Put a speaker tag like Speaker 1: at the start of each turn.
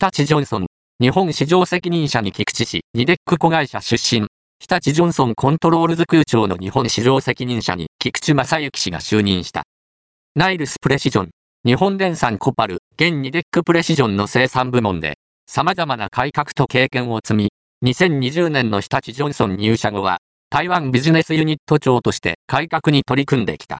Speaker 1: 日立ジョンソン、日本市場責任者に菊池氏、ニデック子会社出身、日立ジョンソンコントロールズ空調の日本市場責任者に菊池正幸氏が就任した。ナイルスプレシジョン、日本電産コパル、現ニデックプレシジョンの生産部門で、様々な改革と経験を積み、2020年の日立ジョンソン入社後は、台湾ビジネスユニット長として改革に取り組んできた。